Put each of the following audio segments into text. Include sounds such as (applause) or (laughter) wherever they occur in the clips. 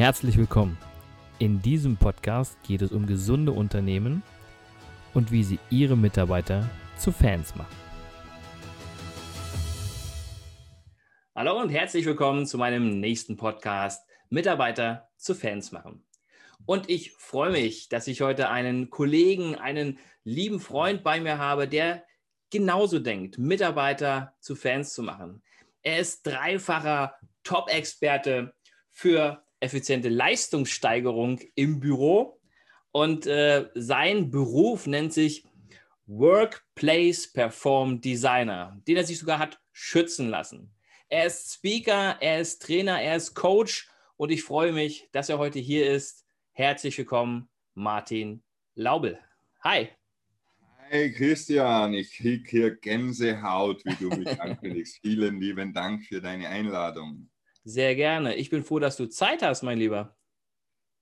Herzlich willkommen. In diesem Podcast geht es um gesunde Unternehmen und wie sie ihre Mitarbeiter zu Fans machen. Hallo und herzlich willkommen zu meinem nächsten Podcast Mitarbeiter zu Fans machen. Und ich freue mich, dass ich heute einen Kollegen, einen lieben Freund bei mir habe, der genauso denkt, Mitarbeiter zu Fans zu machen. Er ist dreifacher Top-Experte für effiziente Leistungssteigerung im Büro. Und äh, sein Beruf nennt sich Workplace Perform Designer, den er sich sogar hat schützen lassen. Er ist Speaker, er ist Trainer, er ist Coach und ich freue mich, dass er heute hier ist. Herzlich willkommen, Martin Laubel. Hi. Hi Christian, ich kriege hier Gänsehaut, wie du mich (laughs) ankündigst. Vielen lieben Dank für deine Einladung. Sehr gerne. Ich bin froh, dass du Zeit hast, mein Lieber.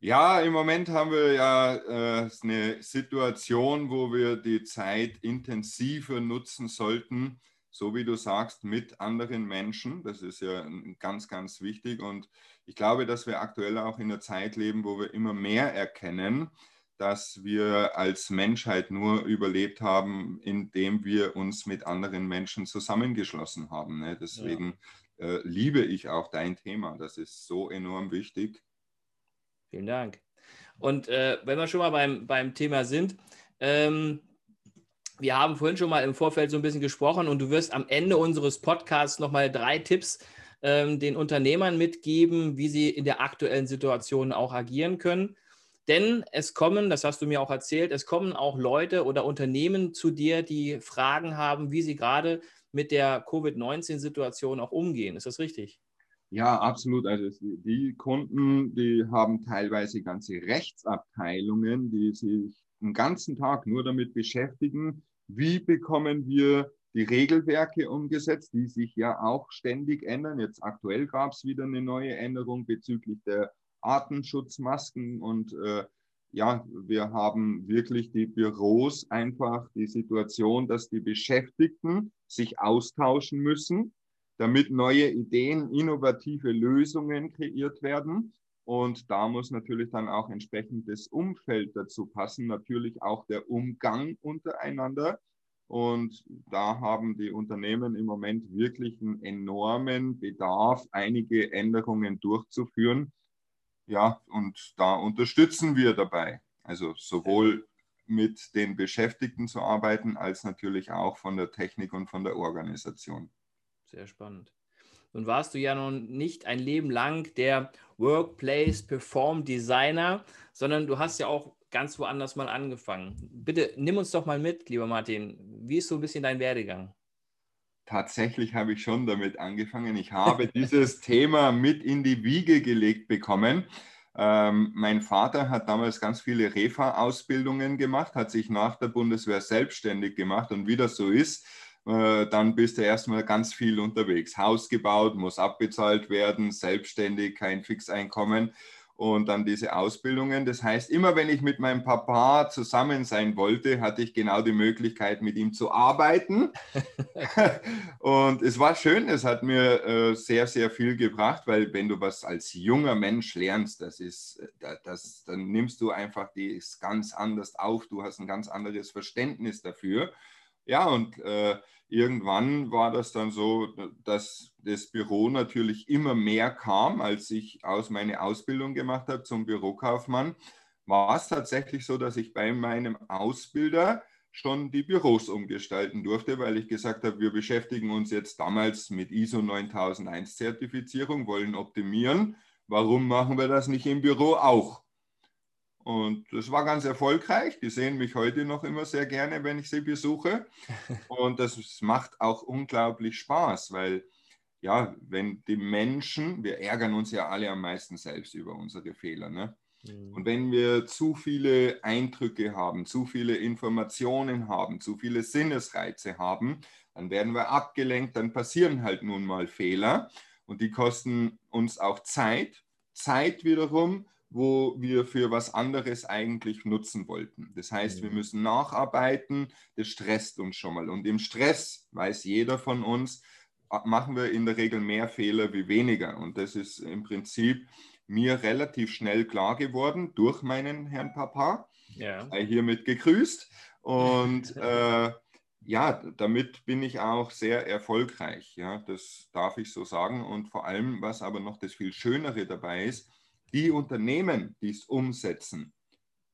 Ja, im Moment haben wir ja äh, eine Situation, wo wir die Zeit intensiver nutzen sollten, so wie du sagst, mit anderen Menschen. Das ist ja ganz, ganz wichtig. Und ich glaube, dass wir aktuell auch in einer Zeit leben, wo wir immer mehr erkennen, dass wir als Menschheit nur überlebt haben, indem wir uns mit anderen Menschen zusammengeschlossen haben. Ne? Deswegen äh, liebe ich auch dein Thema. Das ist so enorm wichtig. Vielen Dank. Und äh, wenn wir schon mal beim, beim Thema sind, ähm, wir haben vorhin schon mal im Vorfeld so ein bisschen gesprochen und du wirst am Ende unseres Podcasts nochmal drei Tipps ähm, den Unternehmern mitgeben, wie sie in der aktuellen Situation auch agieren können. Denn es kommen, das hast du mir auch erzählt, es kommen auch Leute oder Unternehmen zu dir, die Fragen haben, wie sie gerade mit der Covid-19-Situation auch umgehen. Ist das richtig? Ja, absolut. Also die Kunden, die haben teilweise ganze Rechtsabteilungen, die sich den ganzen Tag nur damit beschäftigen, wie bekommen wir die Regelwerke umgesetzt, die sich ja auch ständig ändern. Jetzt aktuell gab es wieder eine neue Änderung bezüglich der Artenschutzmasken und äh, ja, wir haben wirklich die Büros einfach die Situation, dass die Beschäftigten sich austauschen müssen, damit neue Ideen, innovative Lösungen kreiert werden. Und da muss natürlich dann auch entsprechend das Umfeld dazu passen, natürlich auch der Umgang untereinander. Und da haben die Unternehmen im Moment wirklich einen enormen Bedarf, einige Änderungen durchzuführen. Ja, und da unterstützen wir dabei. Also sowohl mit den Beschäftigten zu arbeiten, als natürlich auch von der Technik und von der Organisation. Sehr spannend. Nun warst du ja nun nicht ein Leben lang der Workplace Perform Designer, sondern du hast ja auch ganz woanders mal angefangen. Bitte nimm uns doch mal mit, lieber Martin. Wie ist so ein bisschen dein Werdegang? Tatsächlich habe ich schon damit angefangen. Ich habe (laughs) dieses Thema mit in die Wiege gelegt bekommen. Ähm, mein Vater hat damals ganz viele Refa-Ausbildungen gemacht, hat sich nach der Bundeswehr selbstständig gemacht und wie das so ist, äh, dann bist du erstmal ganz viel unterwegs. Haus gebaut, muss abbezahlt werden, selbstständig, kein Fixeinkommen und dann diese Ausbildungen. Das heißt, immer wenn ich mit meinem Papa zusammen sein wollte, hatte ich genau die Möglichkeit, mit ihm zu arbeiten. (laughs) und es war schön, es hat mir äh, sehr, sehr viel gebracht, weil wenn du was als junger Mensch lernst, das ist, äh, das, dann nimmst du einfach das ganz anders auf, du hast ein ganz anderes Verständnis dafür. Ja, und äh, irgendwann war das dann so, dass das Büro natürlich immer mehr kam, als ich aus meine Ausbildung gemacht habe zum Bürokaufmann, war es tatsächlich so, dass ich bei meinem Ausbilder schon die Büros umgestalten durfte, weil ich gesagt habe, wir beschäftigen uns jetzt damals mit ISO 9001 Zertifizierung, wollen optimieren. Warum machen wir das nicht im Büro auch? Und das war ganz erfolgreich. Die sehen mich heute noch immer sehr gerne, wenn ich sie besuche. (laughs) Und das macht auch unglaublich Spaß, weil ja, wenn die Menschen, wir ärgern uns ja alle am meisten selbst über unsere Fehler. Ne? Mhm. Und wenn wir zu viele Eindrücke haben, zu viele Informationen haben, zu viele Sinnesreize haben, dann werden wir abgelenkt, dann passieren halt nun mal Fehler und die kosten uns auch Zeit. Zeit wiederum wo wir für was anderes eigentlich nutzen wollten. Das heißt, wir mhm. müssen nacharbeiten, das stresst uns schon mal. Und im Stress, weiß jeder von uns, machen wir in der Regel mehr Fehler wie weniger. Und das ist im Prinzip mir relativ schnell klar geworden durch meinen Herrn Papa. Ja. Sei hiermit gegrüßt. Und (laughs) äh, ja, damit bin ich auch sehr erfolgreich. Ja, das darf ich so sagen. Und vor allem, was aber noch das viel Schönere dabei ist, die Unternehmen, die es umsetzen,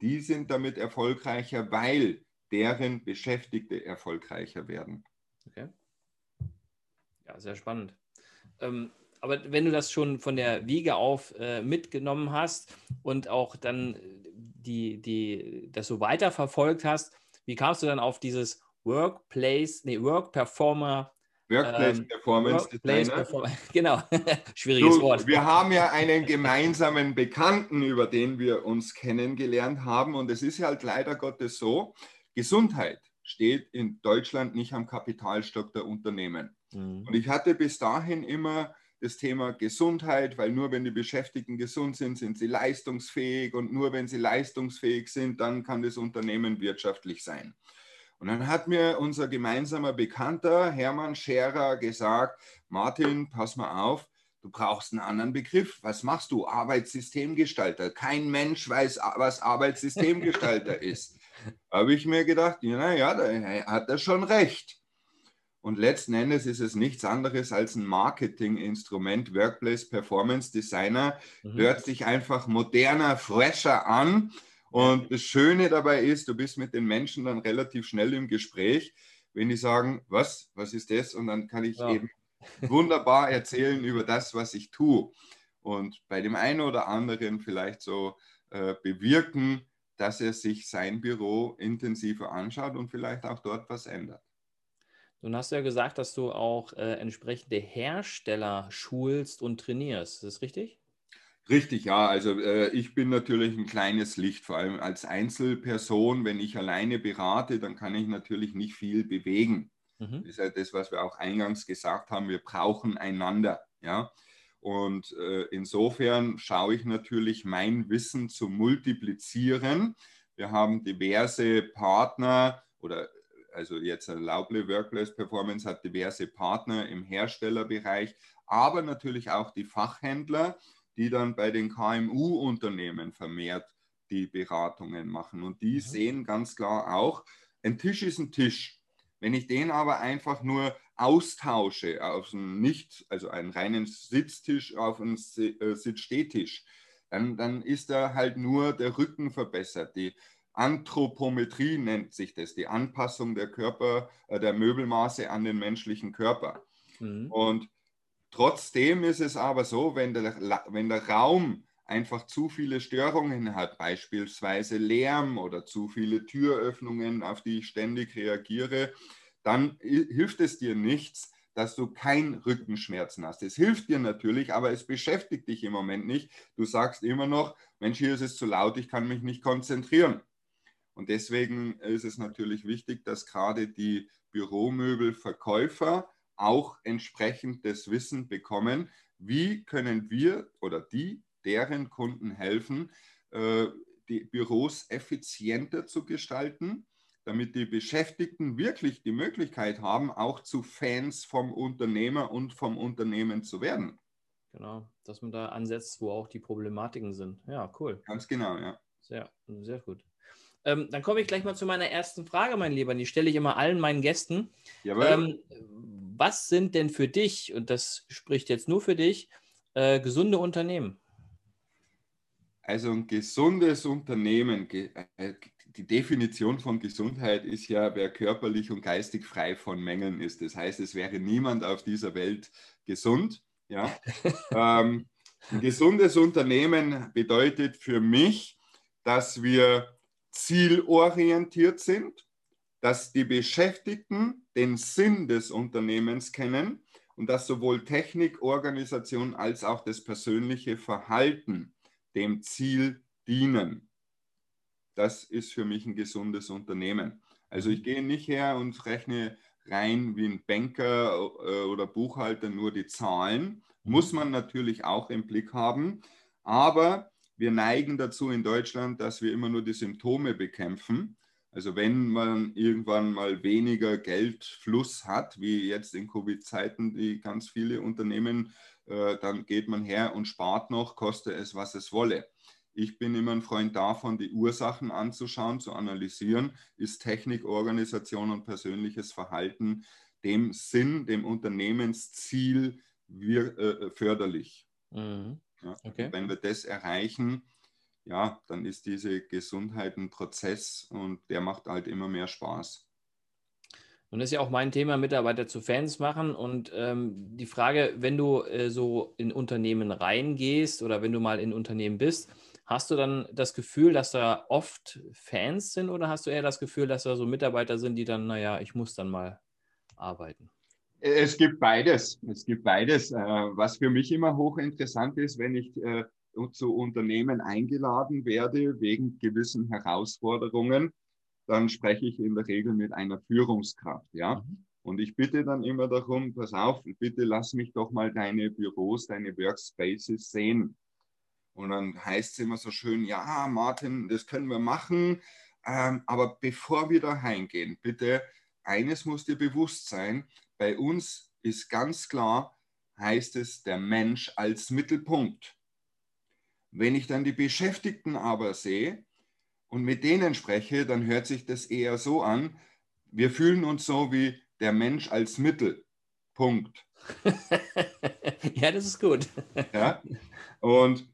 die sind damit erfolgreicher, weil deren Beschäftigte erfolgreicher werden. Okay. Ja, sehr spannend. Ähm, aber wenn du das schon von der Wiege auf äh, mitgenommen hast und auch dann die, die, das so weiterverfolgt hast, wie kamst du dann auf dieses Workplace, nee, Work Performer Workplace ähm, Performance Workplace Designer. (laughs) genau, (laughs) schwieriges du, Wort. Wir haben ja einen gemeinsamen Bekannten, über den wir uns kennengelernt haben. Und es ist halt leider Gottes so, Gesundheit steht in Deutschland nicht am Kapitalstock der Unternehmen. Mhm. Und ich hatte bis dahin immer das Thema Gesundheit, weil nur wenn die Beschäftigten gesund sind, sind sie leistungsfähig und nur wenn sie leistungsfähig sind, dann kann das Unternehmen wirtschaftlich sein. Und dann hat mir unser gemeinsamer Bekannter Hermann Scherer gesagt, Martin, pass mal auf, du brauchst einen anderen Begriff. Was machst du? Arbeitssystemgestalter. Kein Mensch weiß, was Arbeitssystemgestalter (laughs) ist. Habe ich mir gedacht, ja, ja, da hat er schon recht. Und letzten Endes ist es nichts anderes als ein Marketinginstrument. Workplace Performance Designer mhm. hört sich einfach moderner, fresher an und das Schöne dabei ist, du bist mit den Menschen dann relativ schnell im Gespräch, wenn die sagen, was, was ist das? Und dann kann ich ja. eben wunderbar erzählen über das, was ich tue. Und bei dem einen oder anderen vielleicht so äh, bewirken, dass er sich sein Büro intensiver anschaut und vielleicht auch dort was ändert. Nun hast du ja gesagt, dass du auch äh, entsprechende Hersteller schulst und trainierst. Ist das richtig? Richtig, ja. Also äh, ich bin natürlich ein kleines Licht, vor allem als Einzelperson. Wenn ich alleine berate, dann kann ich natürlich nicht viel bewegen. Mhm. Das ist ja das, was wir auch eingangs gesagt haben. Wir brauchen einander. Ja. Und äh, insofern schaue ich natürlich, mein Wissen zu multiplizieren. Wir haben diverse Partner oder also jetzt Lauble Workplace Performance hat diverse Partner im Herstellerbereich, aber natürlich auch die Fachhändler die dann bei den KMU-Unternehmen vermehrt die Beratungen machen. Und die mhm. sehen ganz klar auch, ein Tisch ist ein Tisch. Wenn ich den aber einfach nur austausche auf einen nicht, also einen reinen Sitztisch auf einen äh, Sitzstehtisch, dann, dann ist da halt nur der Rücken verbessert. Die Anthropometrie nennt sich das, die Anpassung der Körper, äh, der Möbelmaße an den menschlichen Körper. Mhm. Und Trotzdem ist es aber so, wenn der, wenn der Raum einfach zu viele Störungen hat, beispielsweise Lärm oder zu viele Türöffnungen, auf die ich ständig reagiere, dann hilft es dir nichts, dass du kein Rückenschmerzen hast. Es hilft dir natürlich, aber es beschäftigt dich im Moment nicht. Du sagst immer noch, Mensch, hier ist es zu laut, ich kann mich nicht konzentrieren. Und deswegen ist es natürlich wichtig, dass gerade die Büromöbelverkäufer auch entsprechend das Wissen bekommen, wie können wir oder die, deren Kunden helfen, äh, die Büros effizienter zu gestalten, damit die Beschäftigten wirklich die Möglichkeit haben, auch zu Fans vom Unternehmer und vom Unternehmen zu werden. Genau, dass man da ansetzt, wo auch die Problematiken sind. Ja, cool. Ganz genau, ja. Sehr, sehr gut. Ähm, dann komme ich gleich mal zu meiner ersten Frage, mein Lieber. Die stelle ich immer allen meinen Gästen. Ähm, was sind denn für dich, und das spricht jetzt nur für dich, äh, gesunde Unternehmen? Also ein gesundes Unternehmen, äh, die Definition von Gesundheit ist ja, wer körperlich und geistig frei von Mängeln ist. Das heißt, es wäre niemand auf dieser Welt gesund. Ja? (laughs) ähm, ein gesundes Unternehmen bedeutet für mich, dass wir zielorientiert sind, dass die Beschäftigten den Sinn des Unternehmens kennen und dass sowohl Technik, Organisation als auch das persönliche Verhalten dem Ziel dienen. Das ist für mich ein gesundes Unternehmen. Also ich gehe nicht her und rechne rein wie ein Banker äh, oder Buchhalter nur die Zahlen. Muss man natürlich auch im Blick haben. Aber wir neigen dazu in Deutschland, dass wir immer nur die Symptome bekämpfen. Also wenn man irgendwann mal weniger Geldfluss hat, wie jetzt in Covid-Zeiten, die ganz viele Unternehmen, äh, dann geht man her und spart noch, koste es, was es wolle. Ich bin immer ein Freund davon, die Ursachen anzuschauen, zu analysieren. Ist Technik, Organisation und persönliches Verhalten dem Sinn, dem Unternehmensziel wir, äh, förderlich? Mhm. Ja, okay. Wenn wir das erreichen, ja, dann ist diese Gesundheit ein Prozess und der macht halt immer mehr Spaß. Und das ist ja auch mein Thema, Mitarbeiter zu Fans machen. Und ähm, die Frage, wenn du äh, so in Unternehmen reingehst oder wenn du mal in Unternehmen bist, hast du dann das Gefühl, dass da oft Fans sind oder hast du eher das Gefühl, dass da so Mitarbeiter sind, die dann, naja, ich muss dann mal arbeiten? Es gibt beides. Es gibt beides. Äh, was für mich immer hochinteressant ist, wenn ich äh, zu Unternehmen eingeladen werde wegen gewissen Herausforderungen, dann spreche ich in der Regel mit einer Führungskraft, ja. Mhm. Und ich bitte dann immer darum, pass auf, bitte lass mich doch mal deine Büros, deine Workspaces sehen. Und dann heißt es immer so schön, ja, Martin, das können wir machen. Ähm, aber bevor wir da heimgehen, bitte, eines muss dir bewusst sein, bei uns ist ganz klar, heißt es der Mensch als Mittelpunkt. Wenn ich dann die Beschäftigten aber sehe und mit denen spreche, dann hört sich das eher so an, wir fühlen uns so wie der Mensch als Mittel. Punkt. (laughs) ja, das ist gut. ja? Und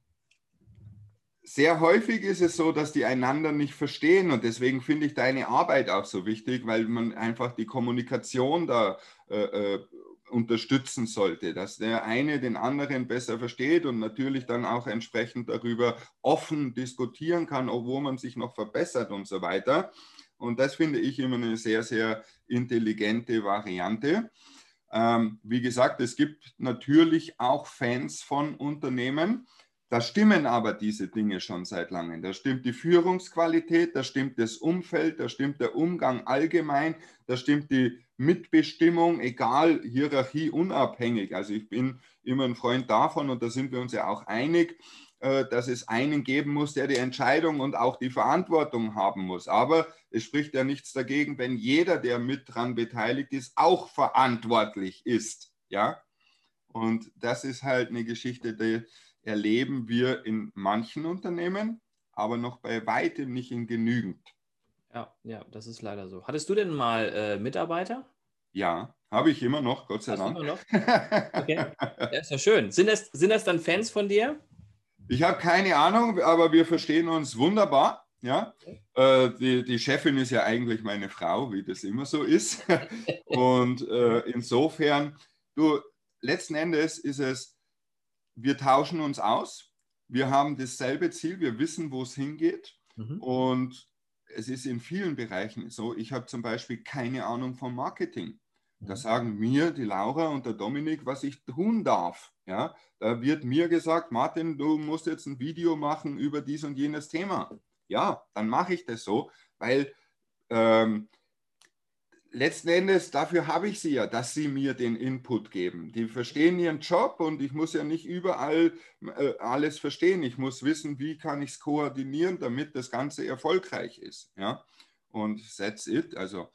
sehr häufig ist es so, dass die einander nicht verstehen und deswegen finde ich deine Arbeit auch so wichtig, weil man einfach die Kommunikation da äh, äh unterstützen sollte, dass der eine den anderen besser versteht und natürlich dann auch entsprechend darüber offen diskutieren kann, obwohl man sich noch verbessert und so weiter. Und das finde ich immer eine sehr, sehr intelligente Variante. Ähm, wie gesagt, es gibt natürlich auch Fans von Unternehmen. Da stimmen aber diese Dinge schon seit langem. Da stimmt die Führungsqualität, da stimmt das Umfeld, da stimmt der Umgang allgemein, da stimmt die Mitbestimmung, egal, Hierarchie unabhängig. Also ich bin immer ein Freund davon und da sind wir uns ja auch einig, äh, dass es einen geben muss, der die Entscheidung und auch die Verantwortung haben muss. Aber es spricht ja nichts dagegen, wenn jeder, der mit dran beteiligt ist, auch verantwortlich ist. Ja? Und das ist halt eine Geschichte, die erleben wir in manchen Unternehmen, aber noch bei weitem nicht in genügend. Ja, ja, das ist leider so. Hattest du denn mal äh, Mitarbeiter? Ja, habe ich immer noch, Gott sei Hast Dank. Immer noch? (laughs) Okay. Ja, ist ja schön. Sind das, sind das dann Fans von dir? Ich habe keine Ahnung, aber wir verstehen uns wunderbar. Ja, äh, die, die Chefin ist ja eigentlich meine Frau, wie das immer so ist. (laughs) Und äh, insofern, du, letzten Endes ist es, wir tauschen uns aus. Wir haben dasselbe Ziel, wir wissen, wo es hingeht. Mhm. Und es ist in vielen Bereichen so, ich habe zum Beispiel keine Ahnung vom Marketing. Da mhm. sagen mir die Laura und der Dominik, was ich tun darf. Ja, da wird mir gesagt, Martin, du musst jetzt ein Video machen über dies und jenes Thema. Ja, dann mache ich das so, weil ähm, letzten Endes, dafür habe ich sie ja, dass sie mir den Input geben. Die verstehen ihren Job und ich muss ja nicht überall äh, alles verstehen. Ich muss wissen, wie kann ich es koordinieren, damit das Ganze erfolgreich ist. Ja? Und that's it. Also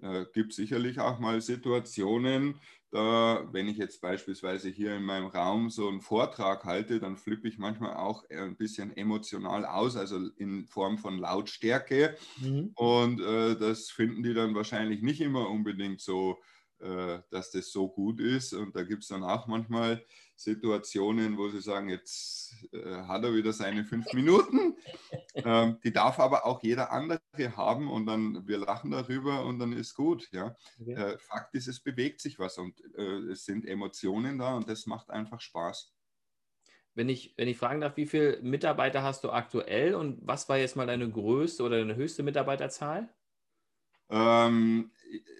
äh, gibt sicherlich auch mal Situationen, da, wenn ich jetzt beispielsweise hier in meinem Raum so einen Vortrag halte, dann flippe ich manchmal auch ein bisschen emotional aus, also in Form von Lautstärke. Mhm. Und äh, das finden die dann wahrscheinlich nicht immer unbedingt so, äh, dass das so gut ist. Und da gibt es dann auch manchmal Situationen, wo sie sagen, jetzt äh, hat er wieder seine fünf Minuten. ähm, die darf aber auch jeder andere haben und dann wir lachen darüber und dann ist gut. Ja? Okay. Äh, Fakt ist, es bewegt sich was und äh, es sind Emotionen da und das macht einfach Spaß. Wenn ich, wenn ich fragen darf, wie viele Mitarbeiter hast du aktuell und was war jetzt mal deine größte oder deine höchste Mitarbeiterzahl? Ähm,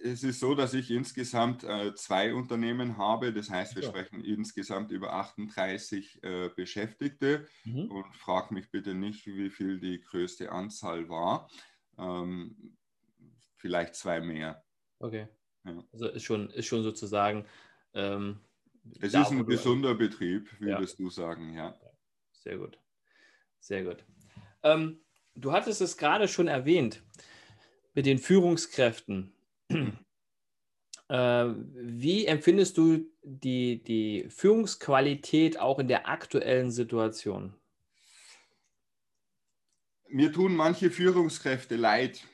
es ist so, dass ich insgesamt äh, zwei Unternehmen habe. Das heißt, wir ja. sprechen insgesamt über 38 äh, Beschäftigte mhm. und frag mich bitte nicht, wie viel die größte Anzahl war. Ähm, vielleicht zwei mehr. Okay. Ja. Also ist schon, ist schon sozusagen. Ähm, es ist ein gesunder Betrieb, würdest ja. du sagen, ja. Sehr gut. Sehr gut. Ähm, du hattest es gerade schon erwähnt mit den Führungskräften. (clears throat) Äh, wie empfindest du die, die Führungsqualität auch in der aktuellen Situation? Mir tun manche Führungskräfte leid,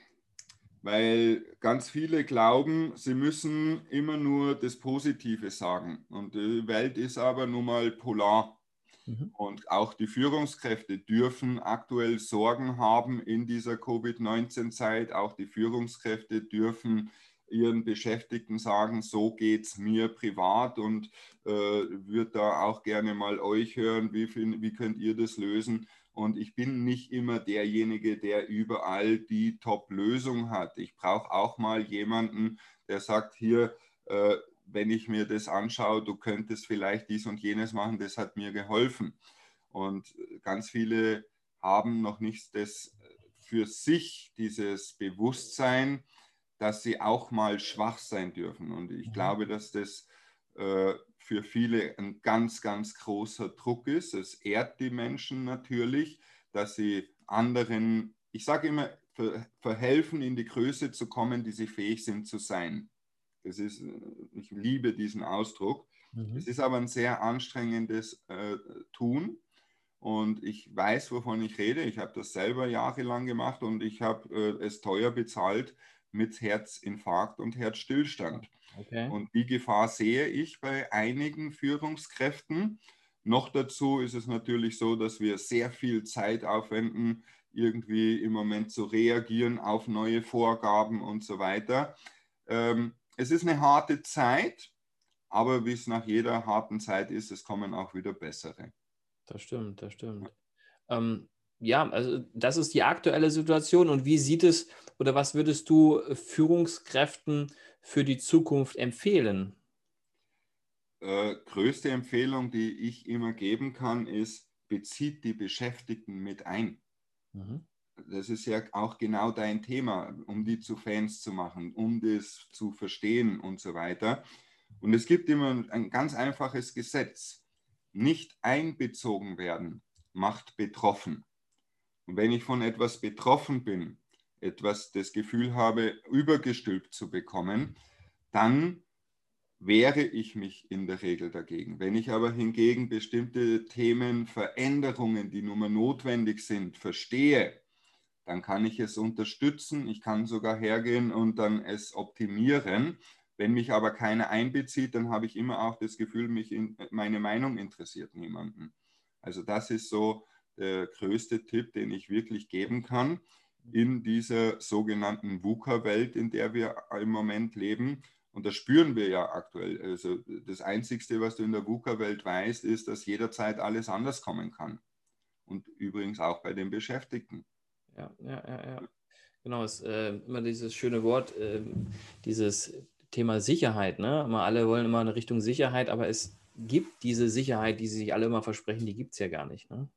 weil ganz viele glauben, sie müssen immer nur das Positive sagen. Und die Welt ist aber nun mal polar. Mhm. Und auch die Führungskräfte dürfen aktuell Sorgen haben in dieser Covid-19-Zeit. Auch die Führungskräfte dürfen ihren Beschäftigten sagen, so geht es mir privat und äh, würde da auch gerne mal euch hören, wie, wie könnt ihr das lösen. Und ich bin nicht immer derjenige, der überall die Top-Lösung hat. Ich brauche auch mal jemanden, der sagt, hier, äh, wenn ich mir das anschaue, du könntest vielleicht dies und jenes machen, das hat mir geholfen. Und ganz viele haben noch nicht das für sich, dieses Bewusstsein, dass sie auch mal schwach sein dürfen. Und ich mhm. glaube, dass das äh, für viele ein ganz, ganz großer Druck ist. Es ehrt die Menschen natürlich, dass sie anderen, ich sage immer, verhelfen, in die Größe zu kommen, die sie fähig sind zu sein. Das ist, äh, ich liebe diesen Ausdruck. Mhm. Es ist aber ein sehr anstrengendes äh, Tun. Und ich weiß, wovon ich rede. Ich habe das selber jahrelang gemacht und ich habe äh, es teuer bezahlt, mit Herzinfarkt und Herzstillstand. Okay. Und die Gefahr sehe ich bei einigen Führungskräften. Noch dazu ist es natürlich so, dass wir sehr viel Zeit aufwenden, irgendwie im Moment zu reagieren auf neue Vorgaben und so weiter. Ähm, es ist eine harte Zeit, aber wie es nach jeder harten Zeit ist, es kommen auch wieder bessere. Das stimmt, das stimmt. Ähm, ja, also das ist die aktuelle Situation. Und wie sieht es oder was würdest du Führungskräften für die Zukunft empfehlen? Äh, größte Empfehlung, die ich immer geben kann, ist, bezieht die Beschäftigten mit ein. Mhm. Das ist ja auch genau dein Thema, um die zu Fans zu machen, um das zu verstehen und so weiter. Und es gibt immer ein ganz einfaches Gesetz. Nicht einbezogen werden macht betroffen. Und wenn ich von etwas betroffen bin, etwas das Gefühl habe, übergestülpt zu bekommen, dann wehre ich mich in der Regel dagegen. Wenn ich aber hingegen bestimmte Themen, Veränderungen, die nun mal notwendig sind, verstehe, dann kann ich es unterstützen. Ich kann sogar hergehen und dann es optimieren. Wenn mich aber keiner einbezieht, dann habe ich immer auch das Gefühl, mich in, meine Meinung interessiert niemanden. Also das ist so der größte Tipp, den ich wirklich geben kann in dieser sogenannten VUCA-Welt, in der wir im Moment leben. Und das spüren wir ja aktuell. Also das Einzige, was du in der VUCA-Welt weißt, ist, dass jederzeit alles anders kommen kann. Und übrigens auch bei den Beschäftigten. Ja, ja, ja, ja. Genau, es ist äh, immer dieses schöne Wort, äh, dieses Thema Sicherheit. Ne? Immer alle wollen immer eine Richtung Sicherheit, aber es gibt diese Sicherheit, die sie sich alle immer versprechen, die gibt es ja gar nicht. Ne?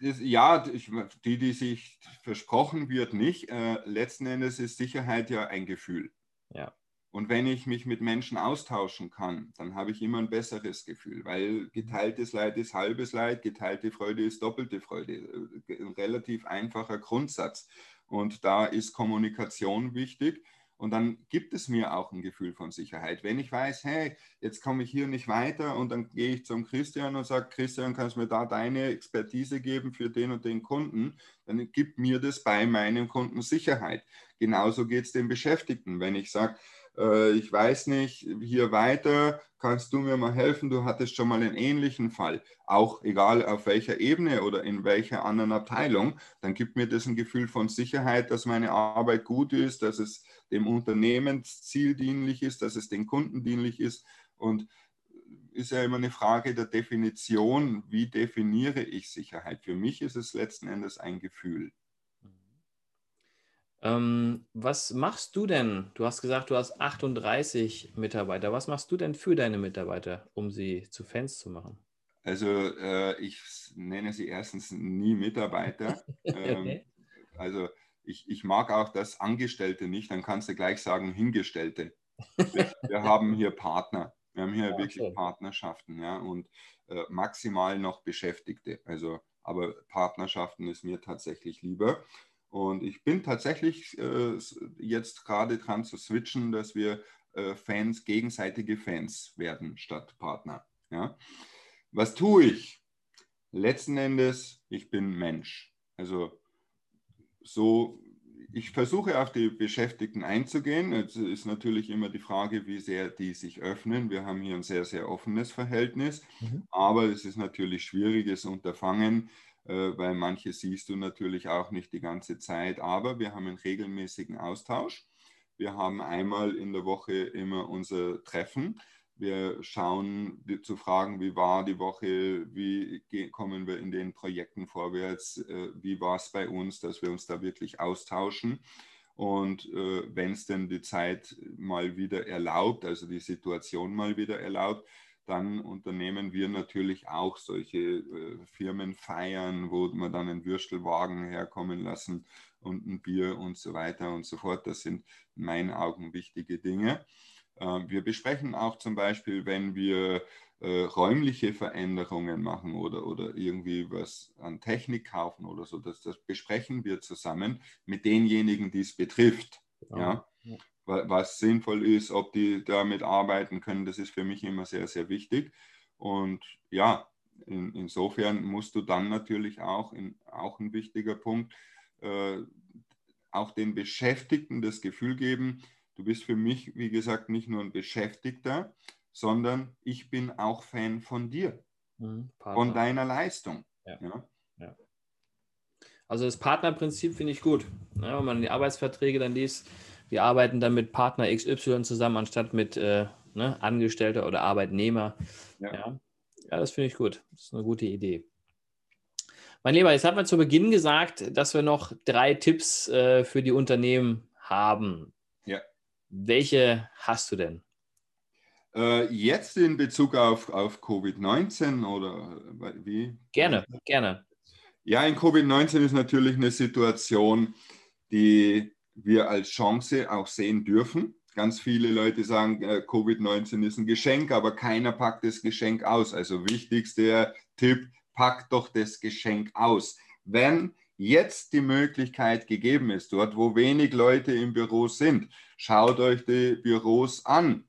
ja, die, die sich versprochen wird, nicht. Äh, letzten Endes ist Sicherheit ja ein Gefühl. Ja. Und wenn ich mich mit Menschen austauschen kann, dann habe ich immer ein besseres Gefühl, weil geteiltes Leid ist halbes Leid, geteilte Freude ist doppelte Freude. Äh, ein relativ einfacher Grundsatz. Und da ist Kommunikation wichtig. Und dann gibt es mir auch ein Gefühl von Sicherheit. Wenn ich weiß, hey, jetzt komme ich hier nicht weiter und dann gehe ich zum Christian und sage, Christian, kannst du mir da deine Expertise geben für den und den Kunden, dann gibt mir das bei meinem Kunden Sicherheit. Genauso geht es den Beschäftigten. Wenn ich sage, äh, ich weiß nicht, hier weiter, kannst du mir mal helfen? Du hattest schon mal einen ähnlichen Fall, auch egal auf welcher Ebene oder in welcher anderen Abteilung, dann gibt mir das ein Gefühl von Sicherheit, dass meine Arbeit gut ist, dass es dem Unternehmensziel dienlich ist, dass es den Kunden dienlich ist und ist ja immer eine Frage der Definition, wie definiere ich Sicherheit? Für mich ist es letzten Endes ein Gefühl. Ähm, was machst du denn? Du hast gesagt, du hast 38 Mitarbeiter. Was machst du denn für deine Mitarbeiter, um sie zu Fans zu machen? Also äh, ich nenne sie erstens nie Mitarbeiter. (laughs) okay. ähm, also ich, ich mag auch das Angestellte nicht, dann kannst du gleich sagen Hingestellte. Wir, wir haben hier Partner. Wir haben hier ja, wirklich okay. Partnerschaften, ja, und äh, maximal noch Beschäftigte. Also, aber Partnerschaften ist mir tatsächlich lieber. Und ich bin tatsächlich äh, jetzt gerade dran zu switchen, dass wir äh, Fans, gegenseitige Fans werden statt Partner. Ja? Was tue ich? Letzten Endes, ich bin Mensch. Also so, ich versuche auf die Beschäftigten einzugehen. Jetzt ist natürlich immer die Frage, wie sehr die sich öffnen. Wir haben hier ein sehr, sehr offenes Verhältnis, mhm. aber es ist natürlich schwieriges Unterfangen, weil manche siehst du natürlich auch nicht die ganze Zeit. Aber wir haben einen regelmäßigen Austausch. Wir haben einmal in der Woche immer unser Treffen wir schauen zu fragen, wie war die Woche, wie kommen wir in den Projekten vorwärts, äh, wie war es bei uns, dass wir uns da wirklich austauschen. Und äh, wenn es denn die Zeit mal wieder erlaubt, also die Situation mal wieder erlaubt, dann unternehmen wir natürlich auch solche äh, Firmenfeiern, wo wir dann einen Würstelwagen herkommen lassen und ein Bier und so weiter und so fort. Das sind in meinen Augen wichtige Dinge. Ähm, wir besprechen auch zum Beispiel, wenn wir äh, räumliche Veränderungen machen oder, oder irgendwie was an Technik kaufen oder so, das, das besprechen wir zusammen mit denjenigen, die es betrifft. Ja. ja. Was sinnvoll ist, ob die damit arbeiten können, das ist für mich immer sehr, sehr wichtig. Und ja, in, insofern musst du dann natürlich auch, in, auch ein wichtiger Punkt, äh, auch den Beschäftigten das Gefühl geben, Du bist für mich, wie gesagt, nicht nur ein Beschäftigter, sondern ich bin auch Fan von dir, mhm, von deiner Leistung. Ja. Ja. Ja. Also das Partnerprinzip finde ich gut. Ne? wenn man die Arbeitsverträge dann liest, wir arbeiten dann mit Partner XY zusammen, anstatt mit äh, ne, Angestellter oder Arbeitnehmer. Ja, ja. das finde ich gut. Das ist eine gute Idee. Mein Lieber, jetzt haben wir zu Beginn gesagt, dass wir noch drei Tipps äh, für die Unternehmen haben. Welche hast du denn? Äh, jetzt in Bezug auf, auf Covid-19 oder wie? Gerne, gerne. Ja, in Covid-19 ist natürlich eine Situation, die wir als Chance auch sehen dürfen. Ganz viele Leute sagen, äh, Covid-19 ist ein Geschenk, aber keiner packt das Geschenk aus. Also wichtigster Tipp, packt doch das Geschenk aus. Wenn jetzt die Möglichkeit gegeben ist, dort wo wenig Leute im Büro sind, schaut euch die Büros an.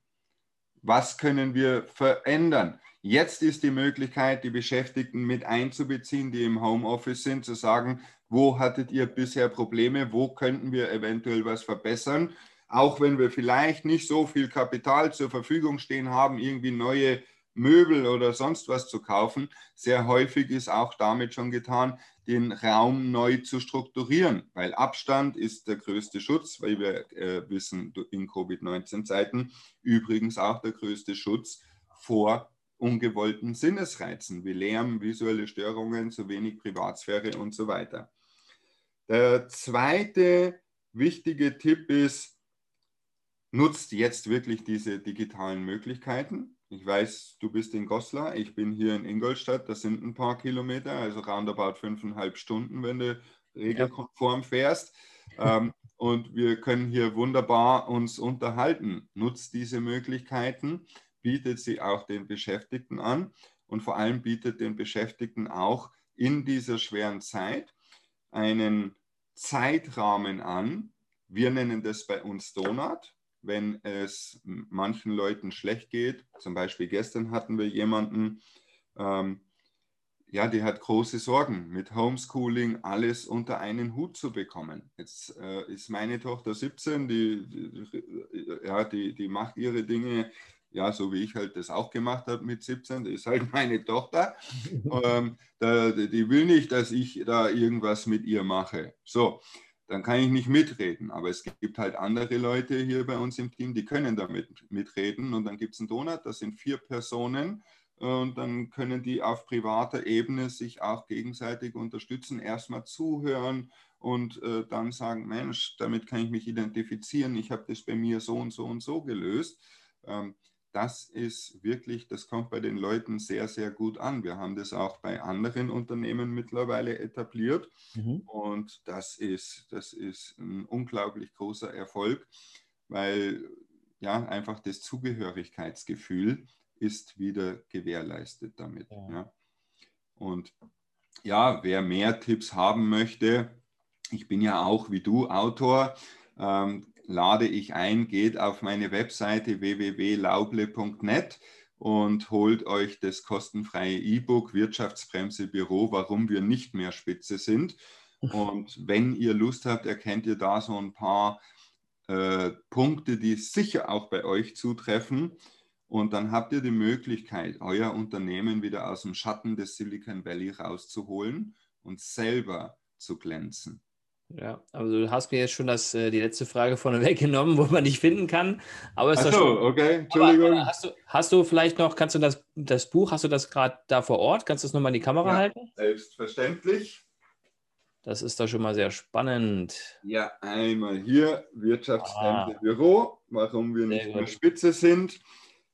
Was können wir verändern? Jetzt ist die Möglichkeit, die Beschäftigten mit einzubeziehen, die im Homeoffice sind, zu sagen, wo hattet ihr bisher Probleme, wo könnten wir eventuell was verbessern, auch wenn wir vielleicht nicht so viel Kapital zur Verfügung stehen haben, irgendwie neue Möbel oder sonst was zu kaufen. Sehr häufig ist auch damit schon getan, den Raum neu zu strukturieren, weil Abstand ist der größte Schutz, weil wir äh, wissen in Covid-19-Zeiten übrigens auch der größte Schutz vor ungewollten Sinnesreizen wie Lärm, visuelle Störungen, zu wenig Privatsphäre und so weiter. Der zweite wichtige Tipp ist, nutzt jetzt wirklich diese digitalen Möglichkeiten. Ich weiß, du bist in Goslar, ich bin hier in Ingolstadt, das sind ein paar Kilometer, also roundabout fünfeinhalb Stunden, wenn du regelkonform fährst. Ähm, und wir können hier wunderbar uns unterhalten. Nutzt diese Möglichkeiten, bietet sie auch den Beschäftigten an und vor allem bietet den Beschäftigten auch in dieser schweren Zeit einen Zeitrahmen an. Wir nennen das bei uns Donut wenn es manchen Leuten schlecht geht. Zum Beispiel gestern hatten wir jemanden, ähm, ja, die hat große Sorgen mit Homeschooling, alles unter einen Hut zu bekommen. Jetzt äh, ist meine Tochter 17, die, die, ja, die, die macht ihre Dinge, ja, so wie ich halt das auch gemacht habe mit 17, die ist halt (laughs) meine Tochter. ähm, da, die will nicht, dass ich da irgendwas mit ihr mache. So, dann kann ich nicht mitreden. Aber es gibt halt andere Leute hier bei uns im Team, die können damit mitreden. Und dann gibt es einen Donut, das sind vier Personen. Und dann können die auf privater Ebene sich auch gegenseitig unterstützen, erstmal zuhören und äh, dann sagen, Mensch, damit kann ich mich identifizieren, ich habe das bei mir so und so und so gelöst. Ähm, das ist wirklich, das kommt bei den Leuten sehr, sehr gut an. Wir haben das auch bei anderen Unternehmen mittlerweile etabliert mhm. und das ist, das ist ein unglaublich großer Erfolg, weil ja einfach das Zugehörigkeitsgefühl ist wieder gewährleistet damit. Ja. ja. Und ja, wer mehr Tipps haben möchte, ich bin ja auch wie du Autor, ähm, lade ich ein, geht auf meine Webseite www.lauble.net und holt euch das kostenfreie E-Book Wirtschaftsbremse Büro, warum wir nicht mehr Spitze sind. Und wenn ihr Lust habt, erkennt ihr da so ein paar äh, Punkte, die sicher auch bei euch zutreffen. Und dann habt ihr die Möglichkeit, euer Unternehmen wieder aus dem Schatten des Silicon Valley rauszuholen und selber zu glänzen. Ja, also du hast mir jetzt schon das, äh, die letzte Frage vorne weggenommen, (laughs) wo man dich finden kann. Aber ist Ach so, okay, Entschuldigung. Aber, hast, du, hast du vielleicht noch, kannst du das, das Buch, hast du das gerade da vor Ort? Kannst du es nochmal in die Kamera ja, halten? Selbstverständlich. Das ist doch schon mal sehr spannend. Ja, einmal hier, Wirtschaftsfremde ah. Warum wir nicht mehr Spitze sind.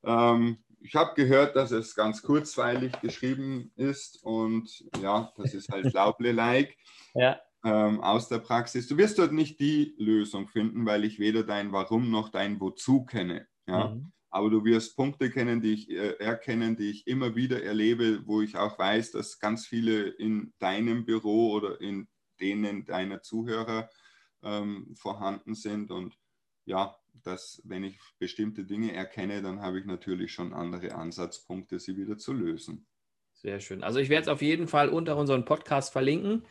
Ähm, ich habe gehört, dass es ganz kurzweilig geschrieben ist und ja, das ist halt (laughs) Lauble-like. ja ähm, aus der Praxis. Du wirst dort nicht die Lösung finden, weil ich weder dein Warum noch dein Wozu kenne. Ja? Mhm. Aber du wirst Punkte kennen, die ich äh, erkennen, die ich immer wieder erlebe, wo ich auch weiß, dass ganz viele in deinem Büro oder in denen deiner Zuhörer ähm, vorhanden sind. Und ja, dass wenn ich bestimmte Dinge erkenne, dann habe ich natürlich schon andere Ansatzpunkte, sie wieder zu lösen. Sehr schön. Also ich werde es auf jeden Fall unter unseren Podcast verlinken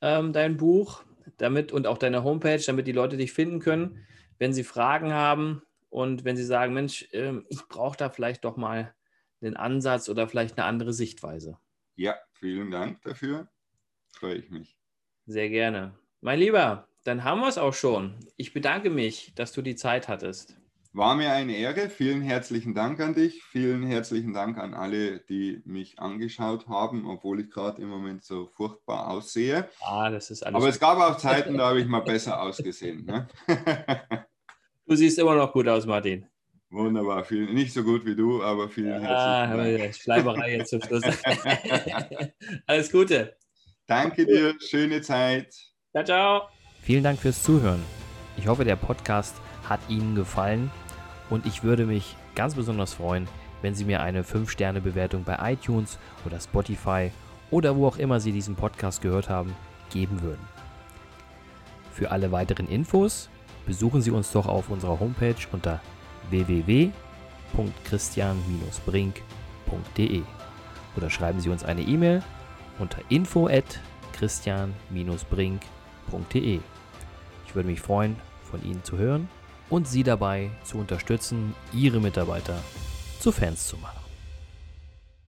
ähm, dein Buch, damit und auch deine Homepage, damit die Leute dich finden können, wenn sie Fragen haben und wenn sie sagen, Mensch, ähm, ich brauche da vielleicht doch mal einen Ansatz oder vielleicht eine andere Sichtweise. Ja, vielen Dank dafür. Freue ich mich. Sehr gerne. Mein Lieber, dann haben wir es auch schon. Ich bedanke mich, dass du die Zeit hattest. War mir eine Ehre. Vielen herzlichen Dank an dich. Vielen herzlichen Dank an alle, die mich angeschaut haben, obwohl ich gerade im Moment so furchtbar aussehe. Ah, das ist alles. Aber es gab auch Zeiten, da habe ich mal besser ausgesehen. Ne? (laughs) du siehst immer noch gut aus, Martin. Wunderbar, viel, nicht so gut wie du, aber vielen ja, herzlichen Dank. Schleimerei jetzt zum Schluss. (laughs) Alles Gute. Danke dir, schöne Zeit. Ciao, ciao. Vielen Dank fürs Zuhören. Ich hoffe, der Podcast hat Ihnen gefallen und ich würde mich ganz besonders freuen, wenn Sie mir eine 5-Sterne-Bewertung bei iTunes oder Spotify oder wo auch immer Sie diesen Podcast gehört haben, geben würden. Für alle weiteren Infos besuchen Sie uns doch auf unserer Homepage unter www.christian-brink.de oder schreiben Sie uns eine E-Mail unter info at christian-brink.de. Ich würde mich freuen, von Ihnen zu hören und sie dabei zu unterstützen, ihre Mitarbeiter zu Fans zu machen.